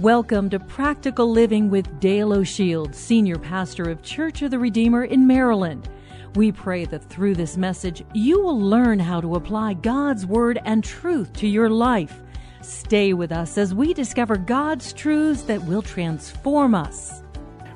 Welcome to Practical Living with Dale O'Shields, Senior Pastor of Church of the Redeemer in Maryland. We pray that through this message, you will learn how to apply God's Word and truth to your life. Stay with us as we discover God's truths that will transform us.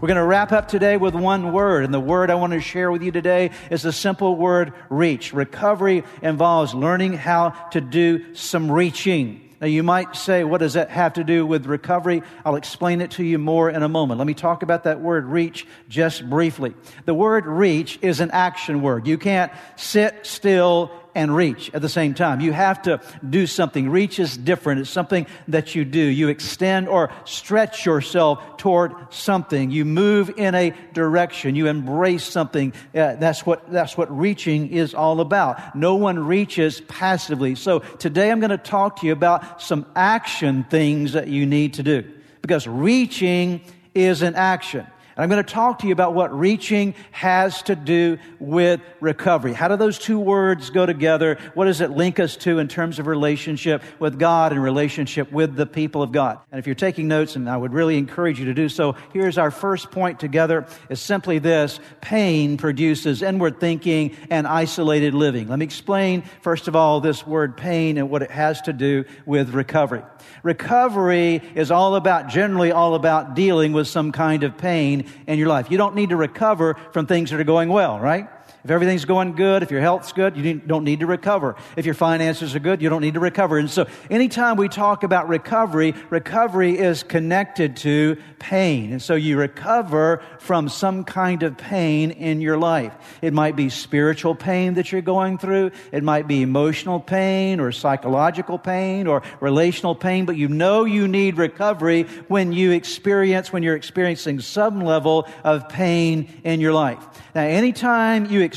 We're going to wrap up today with one word, and the word I want to share with you today is the simple word reach. Recovery involves learning how to do some reaching. Now, you might say, what does that have to do with recovery? I'll explain it to you more in a moment. Let me talk about that word reach just briefly. The word reach is an action word. You can't sit still and reach at the same time. You have to do something. Reach is different. It's something that you do. You extend or stretch yourself toward something. You move in a direction. You embrace something. Uh, that's what, that's what reaching is all about. No one reaches passively. So today I'm going to talk to you about some action things that you need to do because reaching is an action. And I'm going to talk to you about what reaching has to do with recovery. How do those two words go together? What does it link us to in terms of relationship with God and relationship with the people of God? And if you're taking notes, and I would really encourage you to do so, here's our first point together is simply this. Pain produces inward thinking and isolated living. Let me explain, first of all, this word pain and what it has to do with recovery. Recovery is all about, generally all about dealing with some kind of pain in your life. You don't need to recover from things that are going well, right? If everything's going good, if your health's good, you don't need to recover. If your finances are good, you don't need to recover. And so anytime we talk about recovery, recovery is connected to pain. And so you recover from some kind of pain in your life. It might be spiritual pain that you're going through. It might be emotional pain or psychological pain or relational pain, but you know you need recovery when you experience, when you're experiencing some level of pain in your life. Now, anytime you experience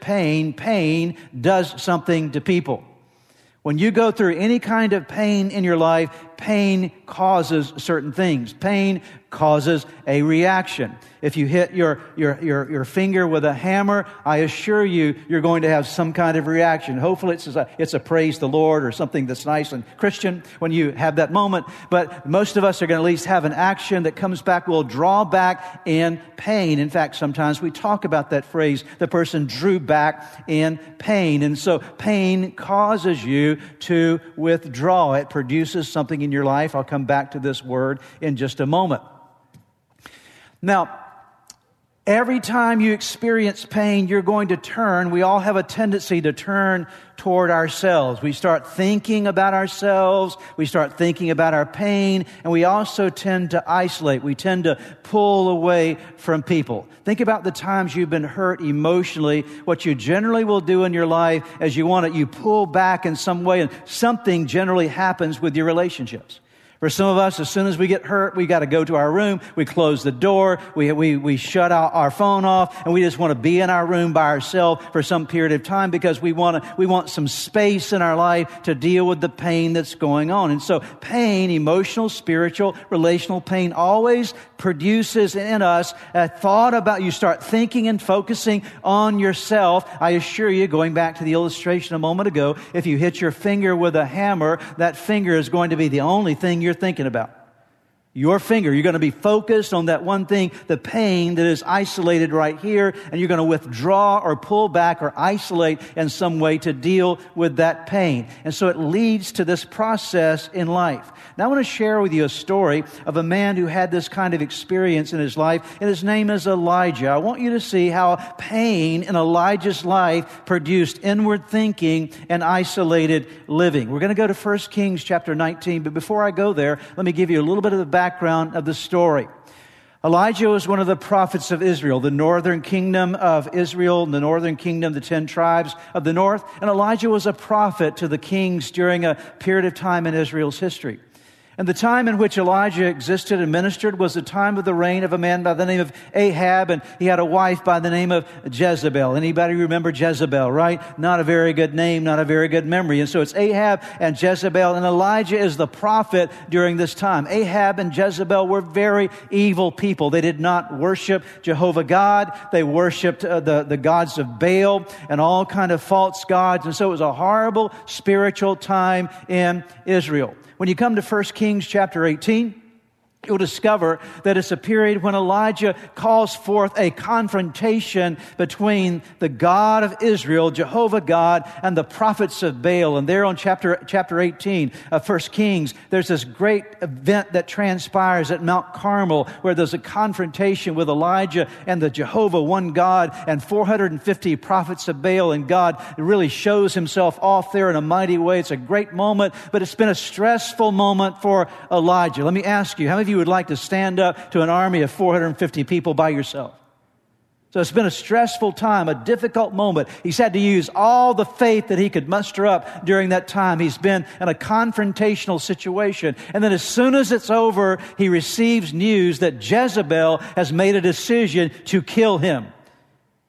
pain, pain does something to people. When you go through any kind of pain in your life, pain causes certain things. Pain causes a reaction. If you hit your, your, your, your finger with a hammer, I assure you, you're going to have some kind of reaction. Hopefully it's a, it's a praise the Lord or something that's nice and Christian when you have that moment. But most of us are going to at least have an action that comes back, will draw back in pain. In fact, sometimes we talk about that phrase, the person drew back in pain. And so pain causes you to withdraw. It produces something in your life. I'll come back to this word in just a moment. Now, every time you experience pain, you're going to turn. We all have a tendency to turn toward ourselves. We start thinking about ourselves. We start thinking about our pain. And we also tend to isolate. We tend to pull away from people. Think about the times you've been hurt emotionally. What you generally will do in your life as you want it, you pull back in some way and something generally happens with your relationships. For some of us, as soon as we get hurt, we got to go to our room, we close the door, we, we, we shut out our phone off, and we just want to be in our room by ourselves for some period of time because we want to, we want some space in our life to deal with the pain that's going on. And so pain, emotional, spiritual, relational pain always produces in us a thought about, you start thinking and focusing on yourself. I assure you, going back to the illustration a moment ago, if you hit your finger with a hammer, that finger is going to be the only thing you're thinking about. Your finger, you're going to be focused on that one thing, the pain that is isolated right here, and you're going to withdraw or pull back or isolate in some way to deal with that pain. And so it leads to this process in life. Now I want to share with you a story of a man who had this kind of experience in his life, and his name is Elijah. I want you to see how pain in Elijah's life produced inward thinking and isolated living. We're going to go to 1 Kings chapter 19, but before I go there, let me give you a little bit of the background of the story. Elijah was one of the prophets of Israel, the northern kingdom of Israel, the northern kingdom, the ten tribes of the north. And Elijah was a prophet to the kings during a period of time in Israel's history. And the time in which Elijah existed and ministered was the time of the reign of a man by the name of Ahab, and he had a wife by the name of Jezebel. Anybody remember Jezebel, right? Not a very good name, not a very good memory. And so it's Ahab and Jezebel, and Elijah is the prophet during this time. Ahab and Jezebel were very evil people. They did not worship Jehovah God. They worshiped uh, the, the gods of Baal and all kind of false gods. And so it was a horrible spiritual time in Israel. When you come to 1 Kings chapter 18, you'll discover that it's a period when Elijah calls forth a confrontation between the God of Israel, Jehovah God, and the prophets of Baal. And there on chapter, chapter 18 of 1 Kings, there's this great event that transpires at Mount Carmel where there's a confrontation with Elijah and the Jehovah, one God, and 450 prophets of Baal. And God really shows himself off there in a mighty way. It's a great moment, but it's been a stressful moment for Elijah. Let me ask you, how many of you you would like to stand up to an army of 450 people by yourself. So it's been a stressful time, a difficult moment. He's had to use all the faith that he could muster up during that time. He's been in a confrontational situation. And then as soon as it's over, he receives news that Jezebel has made a decision to kill him.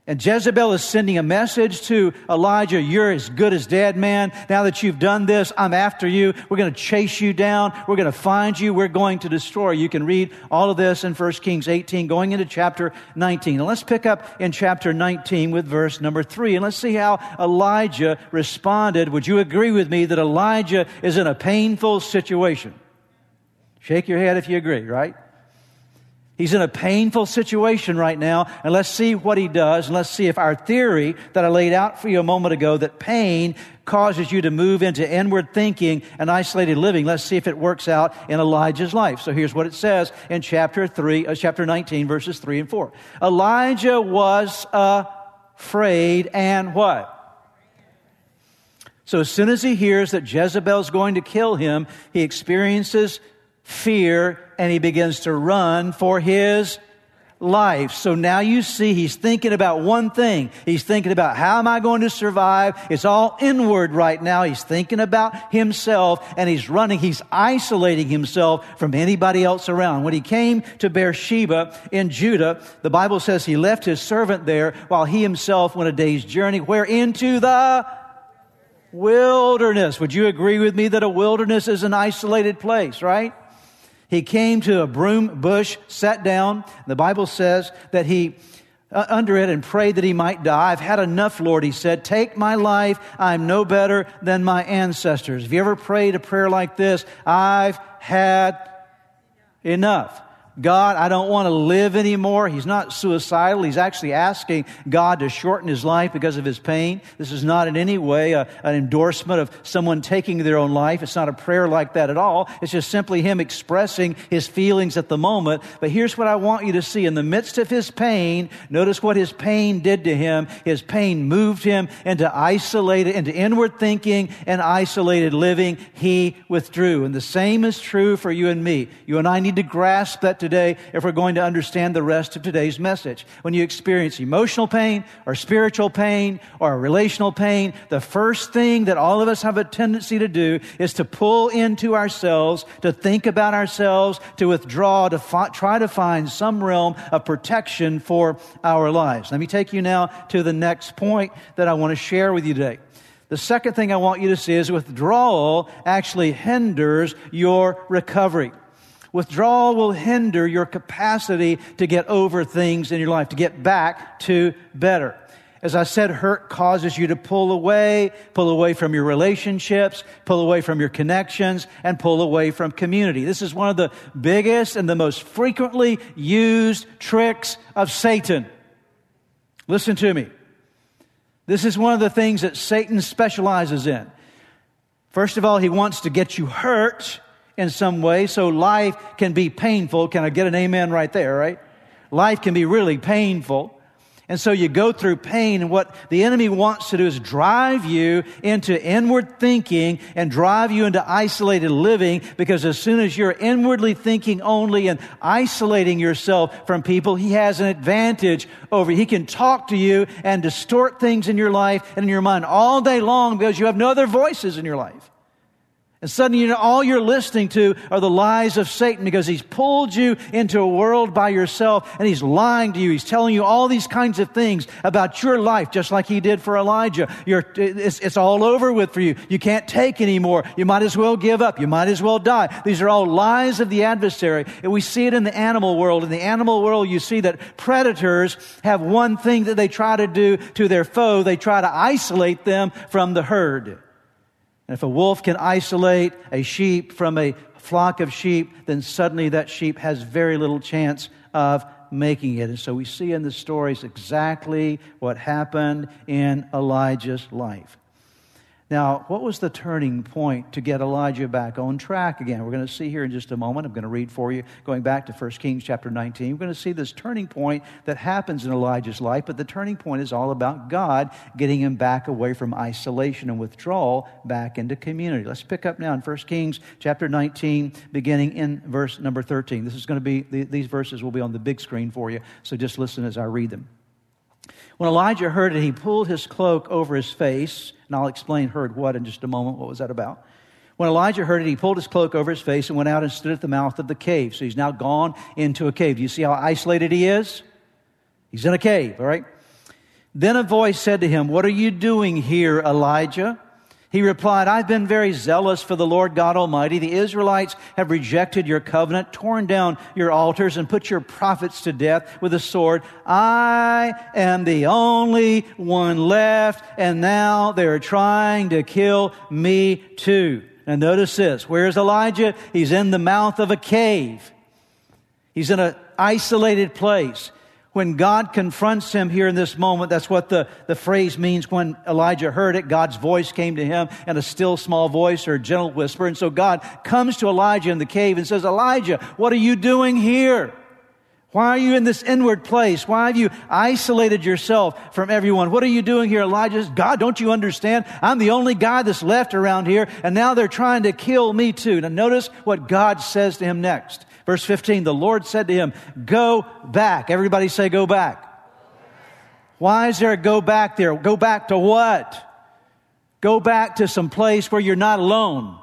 And Jezebel is sending a message to Elijah, you're as good as dead, man. Now that you've done this, I'm after you. We're going to chase you down. We're going to find you. We're going to destroy you. Can read all of this in 1 Kings 18, going into chapter 19. And let's pick up in chapter 19 with verse number 3. And let's see how Elijah responded. Would you agree with me that Elijah is in a painful situation? Shake your head if you agree, right? He's in a painful situation right now, and let's see what he does, and let's see if our theory that I laid out for you a moment ago that pain causes you to move into inward thinking and isolated living. Let's see if it works out in Elijah's life. So here's what it says in chapter 3, uh, chapter 19, verses 3 and 4. Elijah was afraid and what? So as soon as he hears that Jezebel's going to kill him, he experiences fear and he begins to run for his life. So now you see he's thinking about one thing. He's thinking about how am I going to survive? It's all inward right now. He's thinking about himself and he's running. He's isolating himself from anybody else around. When he came to Beersheba in Judah, the Bible says he left his servant there while he himself went a day's journey where into the wilderness. Would you agree with me that a wilderness is an isolated place, right? He came to a broom bush, sat down. The Bible says that he uh, under it and prayed that he might die. I've had enough, Lord, he said. Take my life. I'm no better than my ancestors. Have you ever prayed a prayer like this? I've had enough. God, I don't want to live anymore. He's not suicidal. He's actually asking God to shorten his life because of his pain. This is not in any way a, an endorsement of someone taking their own life. It's not a prayer like that at all. It's just simply him expressing his feelings at the moment. But here's what I want you to see. In the midst of his pain, notice what his pain did to him. His pain moved him into isolated, into inward thinking and isolated living. He withdrew. And the same is true for you and me. You and I need to grasp that today if we're going to understand the rest of today's message. When you experience emotional pain or spiritual pain or relational pain, the first thing that all of us have a tendency to do is to pull into ourselves, to think about ourselves, to withdraw, to try to find some realm of protection for our lives. Let me take you now to the next point that I want to share with you today. The second thing I want you to see is withdrawal actually hinders your recovery. Withdrawal will hinder your capacity to get over things in your life, to get back to better. As I said, hurt causes you to pull away, pull away from your relationships, pull away from your connections, and pull away from community. This is one of the biggest and the most frequently used tricks of Satan. Listen to me. This is one of the things that Satan specializes in. First of all, he wants to get you hurt in some way, so life can be painful. Can I get an amen right there, right? Life can be really painful. And so you go through pain, and what the enemy wants to do is drive you into inward thinking and drive you into isolated living because as soon as you're inwardly thinking only and isolating yourself from people, he has an advantage over you. He can talk to you and distort things in your life and in your mind all day long because you have no other voices in your life. And suddenly, you know, all you're listening to are the lies of Satan because he's pulled you into a world by yourself and he's lying to you. He's telling you all these kinds of things about your life, just like he did for Elijah. You're, it's, it's all over with for you. You can't take anymore. You might as well give up. You might as well die. These are all lies of the adversary. And we see it in the animal world. In the animal world, you see that predators have one thing that they try to do to their foe. They try to isolate them from the herd. And if a wolf can isolate a sheep from a flock of sheep, then suddenly that sheep has very little chance of making it. And so we see in the stories exactly what happened in Elijah's life. Now, what was the turning point to get Elijah back on track again? We're going to see here in just a moment. I'm going to read for you, going back to 1 Kings chapter 19. We're going to see this turning point that happens in Elijah's life, but the turning point is all about God getting him back away from isolation and withdrawal back into community. Let's pick up now in 1 Kings chapter 19, beginning in verse number 13. This is going to be, these verses will be on the big screen for you, so just listen as I read them. When Elijah heard it, he pulled his cloak over his face, and I'll explain heard what in just a moment. What was that about? When Elijah heard it, he pulled his cloak over his face and went out and stood at the mouth of the cave. So he's now gone into a cave. Do you see how isolated he is? He's in a cave, all right? Then a voice said to him, What are you doing here, Elijah? He replied, I've been very zealous for the Lord God Almighty. The Israelites have rejected your covenant, torn down your altars, and put your prophets to death with a sword. I am the only one left, and now they're trying to kill me too. And notice this. Where's Elijah? He's in the mouth of a cave. He's in an isolated place when God confronts him here in this moment, that's what the, the phrase means when Elijah heard it. God's voice came to him in a still small voice or a gentle whisper. And so God comes to Elijah in the cave and says, Elijah, what are you doing here? Why are you in this inward place? Why have you isolated yourself from everyone? What are you doing here, Elijah? God, don't you understand? I'm the only guy that's left around here, and now they're trying to kill me too. Now notice what God says to him next. Verse 15, the Lord said to him, Go back. Everybody say, Go back. Why is there a go back there? Go back to what? Go back to some place where you're not alone.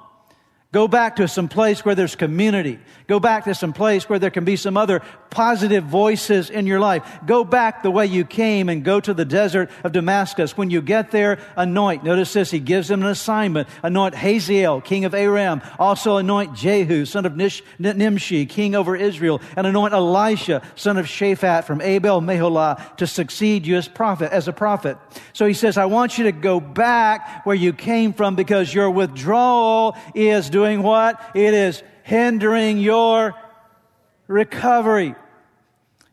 Go back to some place where there's community. Go back to some place where there can be some other positive voices in your life. Go back the way you came and go to the desert of Damascus. When you get there, anoint. Notice this. He gives him an assignment. Anoint Hazael, king of Aram. Also anoint Jehu, son of Nish, Nimshi, king over Israel. And anoint Elisha, son of Shaphat from Abel Meholah to succeed you as prophet, as a prophet. So he says, I want you to go back where you came from because your withdrawal is doing what? It is hindering your recovery.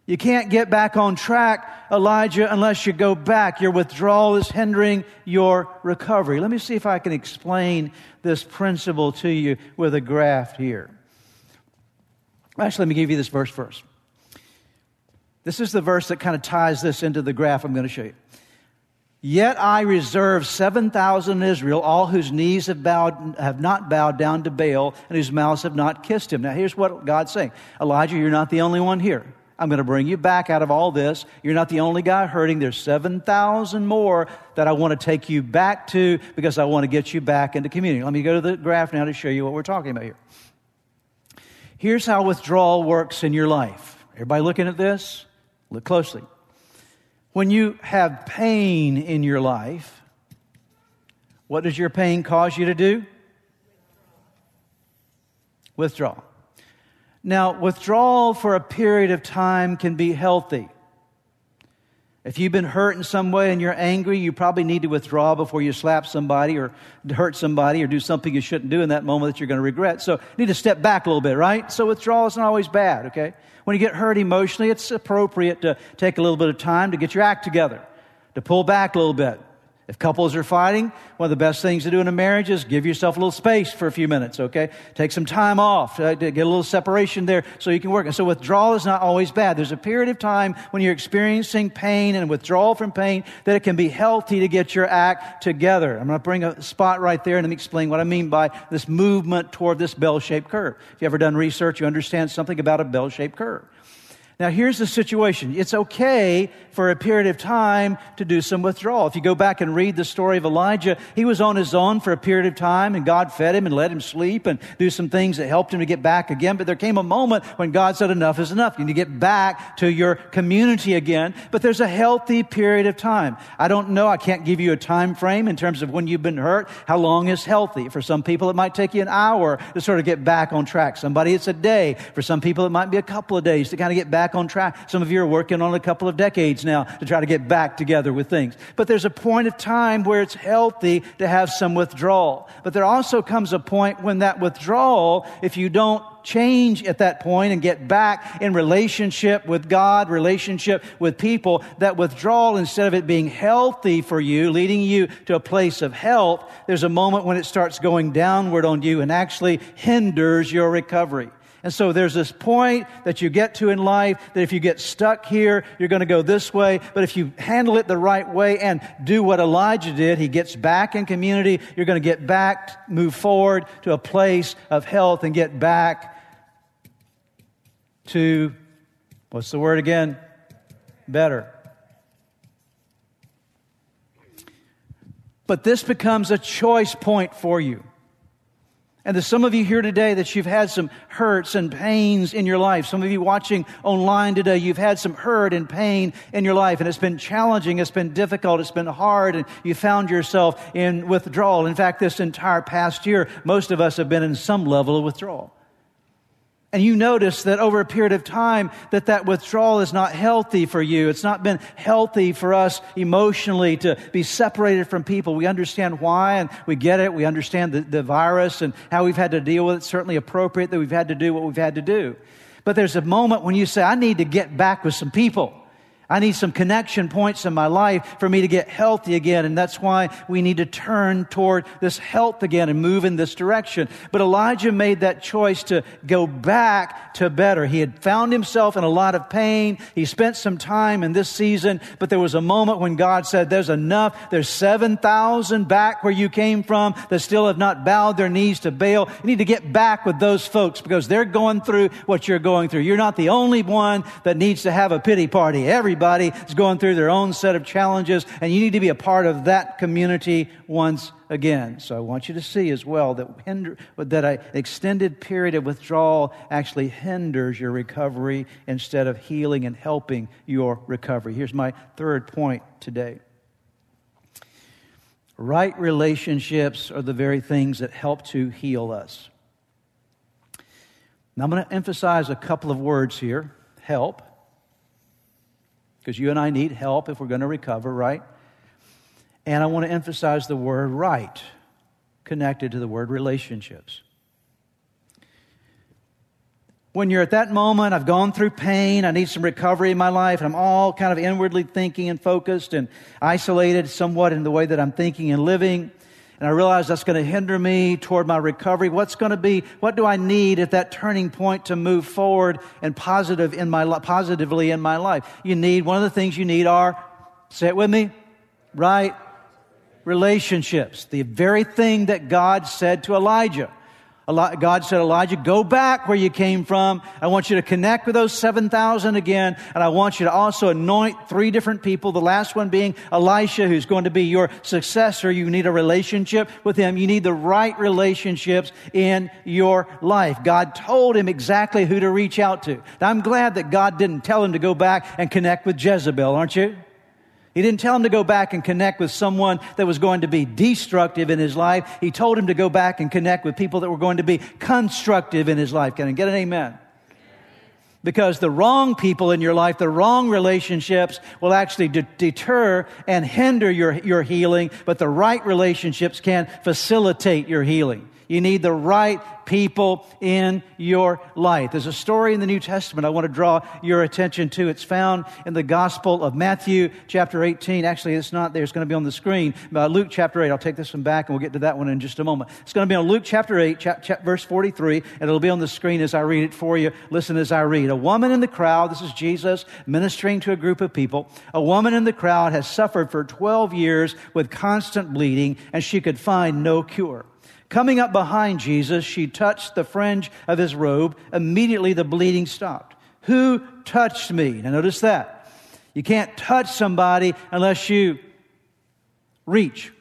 You can't get back on track, Elijah, unless you go back. Your withdrawal is hindering your recovery. Let me see if I can explain this principle to you with a graph here. Actually, let me give you this verse first. This is the verse that kind of ties this into the graph I'm going to show you. Yet I reserve 7,000 in Israel, all whose knees have, bowed, have not bowed down to Baal and whose mouths have not kissed him. Now, here's what God's saying Elijah, you're not the only one here. I'm going to bring you back out of all this. You're not the only guy hurting. There's 7,000 more that I want to take you back to because I want to get you back into community. Let me go to the graph now to show you what we're talking about here. Here's how withdrawal works in your life. Everybody looking at this? Look closely. When you have pain in your life, what does your pain cause you to do? Withdraw. Now, withdrawal for a period of time can be healthy. If you've been hurt in some way and you're angry, you probably need to withdraw before you slap somebody or hurt somebody or do something you shouldn't do in that moment that you're going to regret. So you need to step back a little bit, right? So withdrawal is not always bad, okay? When you get hurt emotionally, it's appropriate to take a little bit of time to get your act together, to pull back a little bit. If couples are fighting, one of the best things to do in a marriage is give yourself a little space for a few minutes, okay? Take some time off, uh, get a little separation there so you can work. And so withdrawal is not always bad. There's a period of time when you're experiencing pain and withdrawal from pain that it can be healthy to get your act together. I'm going to bring a spot right there and let me explain what I mean by this movement toward this bell-shaped curve. If you've ever done research, you understand something about a bell-shaped curve. Now, here's the situation. It's okay for a period of time to do some withdrawal. If you go back and read the story of Elijah, he was on his own for a period of time and God fed him and let him sleep and do some things that helped him to get back again. But there came a moment when God said, enough is enough. You need to get back to your community again. But there's a healthy period of time. I don't know. I can't give you a time frame in terms of when you've been hurt. How long is healthy? For some people, it might take you an hour to sort of get back on track. Somebody, it's a day. For some people, it might be a couple of days to kind of get back on track. Some of you are working on a couple of decades now to try to get back together with things. But there's a point of time where it's healthy to have some withdrawal. But there also comes a point when that withdrawal, if you don't change at that point and get back in relationship with God, relationship with people, that withdrawal, instead of it being healthy for you, leading you to a place of health, there's a moment when it starts going downward on you and actually hinders your recovery. And so there's this point that you get to in life that if you get stuck here, you're going to go this way. But if you handle it the right way and do what Elijah did, he gets back in community, you're going to get back, move forward to a place of health and get back to, what's the word again? Better. But this becomes a choice point for you. And there's some of you here today that you've had some hurts and pains in your life. Some of you watching online today, you've had some hurt and pain in your life. And it's been challenging, it's been difficult, it's been hard, and you found yourself in withdrawal. In fact, this entire past year, most of us have been in some level of withdrawal. And you notice that over a period of time that that withdrawal is not healthy for you. It's not been healthy for us emotionally to be separated from people. We understand why and we get it. We understand the, the virus and how we've had to deal with it. It's certainly appropriate that we've had to do what we've had to do. But there's a moment when you say, I need to get back with some people. I need some connection points in my life for me to get healthy again. And that's why we need to turn toward this health again and move in this direction. But Elijah made that choice to go back to better. He had found himself in a lot of pain. He spent some time in this season, but there was a moment when God said, there's enough. There's 7,000 back where you came from that still have not bowed their knees to Baal. You need to get back with those folks because they're going through what you're going through. You're not the only one that needs to have a pity party. Everybody Everybody is going through their own set of challenges, and you need to be a part of that community once again. So I want you to see as well that, hinder, that an extended period of withdrawal actually hinders your recovery instead of healing and helping your recovery. Here's my third point today. Right relationships are the very things that help to heal us. Now, I'm going to emphasize a couple of words here help because you and I need help if we're going to recover, right? And I want to emphasize the word right connected to the word relationships. When you're at that moment, I've gone through pain, I need some recovery in my life, and I'm all kind of inwardly thinking and focused and isolated somewhat in the way that I'm thinking and living and I realize that's going to hinder me toward my recovery. What's going to be, what do I need at that turning point to move forward and positive in my, positively in my life? You need, one of the things you need are, say it with me, right? Relationships. The very thing that God said to Elijah. God said, Elijah, go back where you came from. I want you to connect with those 7,000 again. And I want you to also anoint three different people. The last one being Elisha, who's going to be your successor. You need a relationship with him. You need the right relationships in your life. God told him exactly who to reach out to. Now, I'm glad that God didn't tell him to go back and connect with Jezebel, aren't you? He didn't tell him to go back and connect with someone that was going to be destructive in his life. He told him to go back and connect with people that were going to be constructive in his life. Can I get an amen? Because the wrong people in your life, the wrong relationships will actually de- deter and hinder your, your healing, but the right relationships can facilitate your healing. You need the right people in your life. There's a story in the New Testament I want to draw your attention to. It's found in the Gospel of Matthew, chapter 18. Actually, it's not there, it's going to be on the screen. Uh, Luke chapter 8. I'll take this one back and we'll get to that one in just a moment. It's going to be on Luke chapter 8, chap, chap, verse 43, and it'll be on the screen as I read it for you. Listen as I read. A woman in the crowd, this is Jesus ministering to a group of people. A woman in the crowd has suffered for 12 years with constant bleeding, and she could find no cure. Coming up behind Jesus, she touched the fringe of his robe. Immediately the bleeding stopped. Who touched me? Now notice that. You can't touch somebody unless you reach.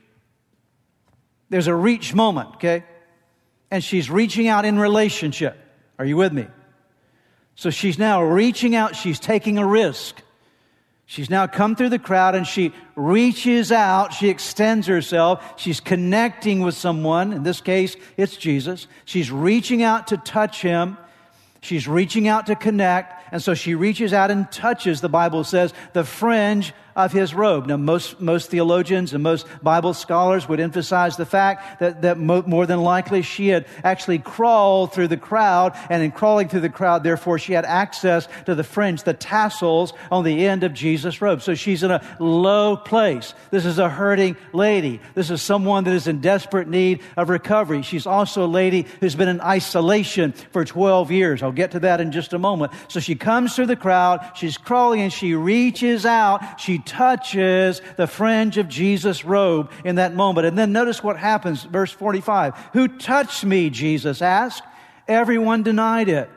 There's a reach moment, okay? And she's reaching out in relationship. Are you with me? So she's now reaching out, she's taking a risk. She's now come through the crowd and she reaches out, she extends herself, she's connecting with someone. In this case, it's Jesus. She's reaching out to touch him. She's reaching out to connect. And so she reaches out and touches, the Bible says, the fringe of his robe. Now, most, most theologians and most Bible scholars would emphasize the fact that, that mo- more than likely she had actually crawled through the crowd, and in crawling through the crowd, therefore, she had access to the fringe, the tassels on the end of Jesus' robe. So she's in a low place. This is a hurting lady. This is someone that is in desperate need of recovery. She's also a lady who's been in isolation for 12 years. I'll get to that in just a moment. So she comes through the crowd, she's crawling, and she reaches out. She touches the fringe of Jesus' robe in that moment. And then notice what happens, verse 45. Who touched me? Jesus asked. Everyone denied it.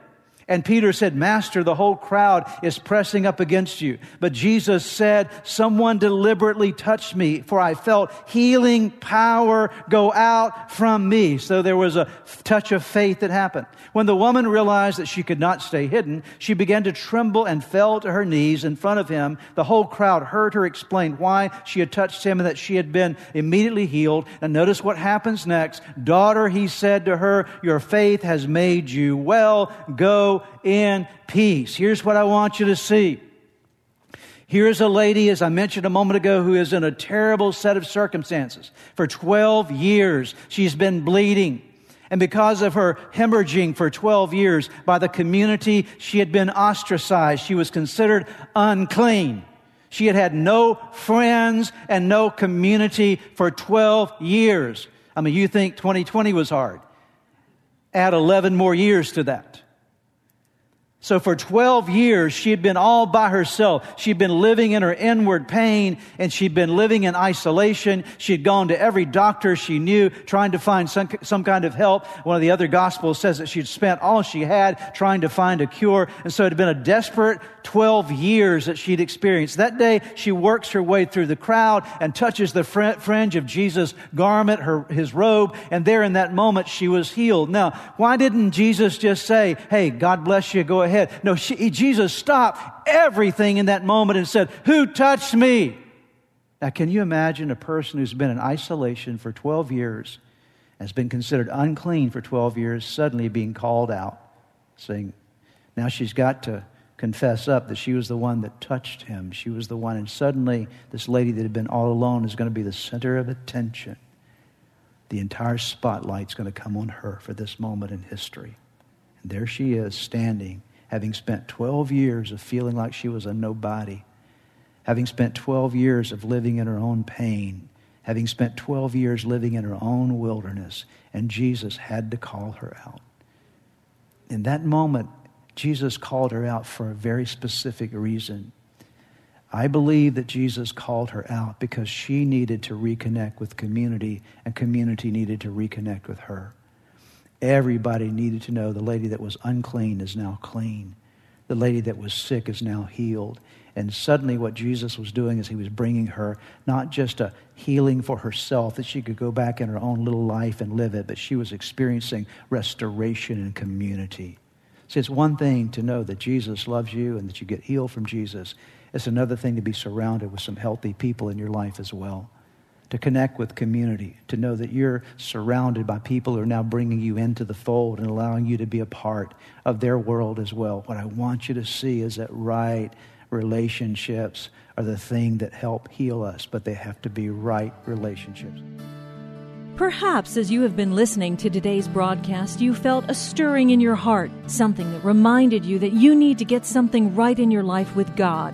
And Peter said, Master, the whole crowd is pressing up against you. But Jesus said, Someone deliberately touched me, for I felt healing power go out from me. So there was a touch of faith that happened. When the woman realized that she could not stay hidden, she began to tremble and fell to her knees in front of him. The whole crowd heard her explain why she had touched him and that she had been immediately healed. And notice what happens next. Daughter, he said to her, Your faith has made you well. In peace. Here's what I want you to see. Here's a lady, as I mentioned a moment ago, who is in a terrible set of circumstances. For 12 years, she's been bleeding. And because of her hemorrhaging for 12 years by the community, she had been ostracized. She was considered unclean. She had had no friends and no community for 12 years. I mean, you think 2020 was hard. Add 11 more years to that. So for 12 years, she had been all by herself. She'd been living in her inward pain and she'd been living in isolation. She'd gone to every doctor she knew trying to find some, some kind of help. One of the other gospels says that she'd spent all she had trying to find a cure. And so it had been a desperate 12 years that she'd experienced. That day, she works her way through the crowd and touches the fringe of Jesus' garment, her, his robe. And there in that moment, she was healed. Now, why didn't Jesus just say, Hey, God bless you, go ahead? Ahead. No, she, Jesus stopped everything in that moment and said, Who touched me? Now, can you imagine a person who's been in isolation for 12 years, has been considered unclean for 12 years, suddenly being called out, saying, Now she's got to confess up that she was the one that touched him. She was the one, and suddenly this lady that had been all alone is going to be the center of attention. The entire spotlight's going to come on her for this moment in history. And there she is standing having spent 12 years of feeling like she was a nobody, having spent 12 years of living in her own pain, having spent 12 years living in her own wilderness, and Jesus had to call her out. In that moment, Jesus called her out for a very specific reason. I believe that Jesus called her out because she needed to reconnect with community, and community needed to reconnect with her. Everybody needed to know the lady that was unclean is now clean. The lady that was sick is now healed. And suddenly, what Jesus was doing is he was bringing her not just a healing for herself that she could go back in her own little life and live it, but she was experiencing restoration and community. See, it's one thing to know that Jesus loves you and that you get healed from Jesus. It's another thing to be surrounded with some healthy people in your life as well to connect with community, to know that you're surrounded by people who are now bringing you into the fold and allowing you to be a part of their world as well. What I want you to see is that right relationships are the thing that help heal us, but they have to be right relationships. Perhaps as you have been listening to today's broadcast, you felt a stirring in your heart, something that reminded you that you need to get something right in your life with God.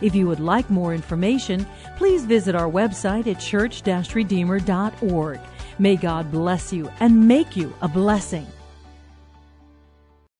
If you would like more information, please visit our website at church-redeemer.org. May God bless you and make you a blessing.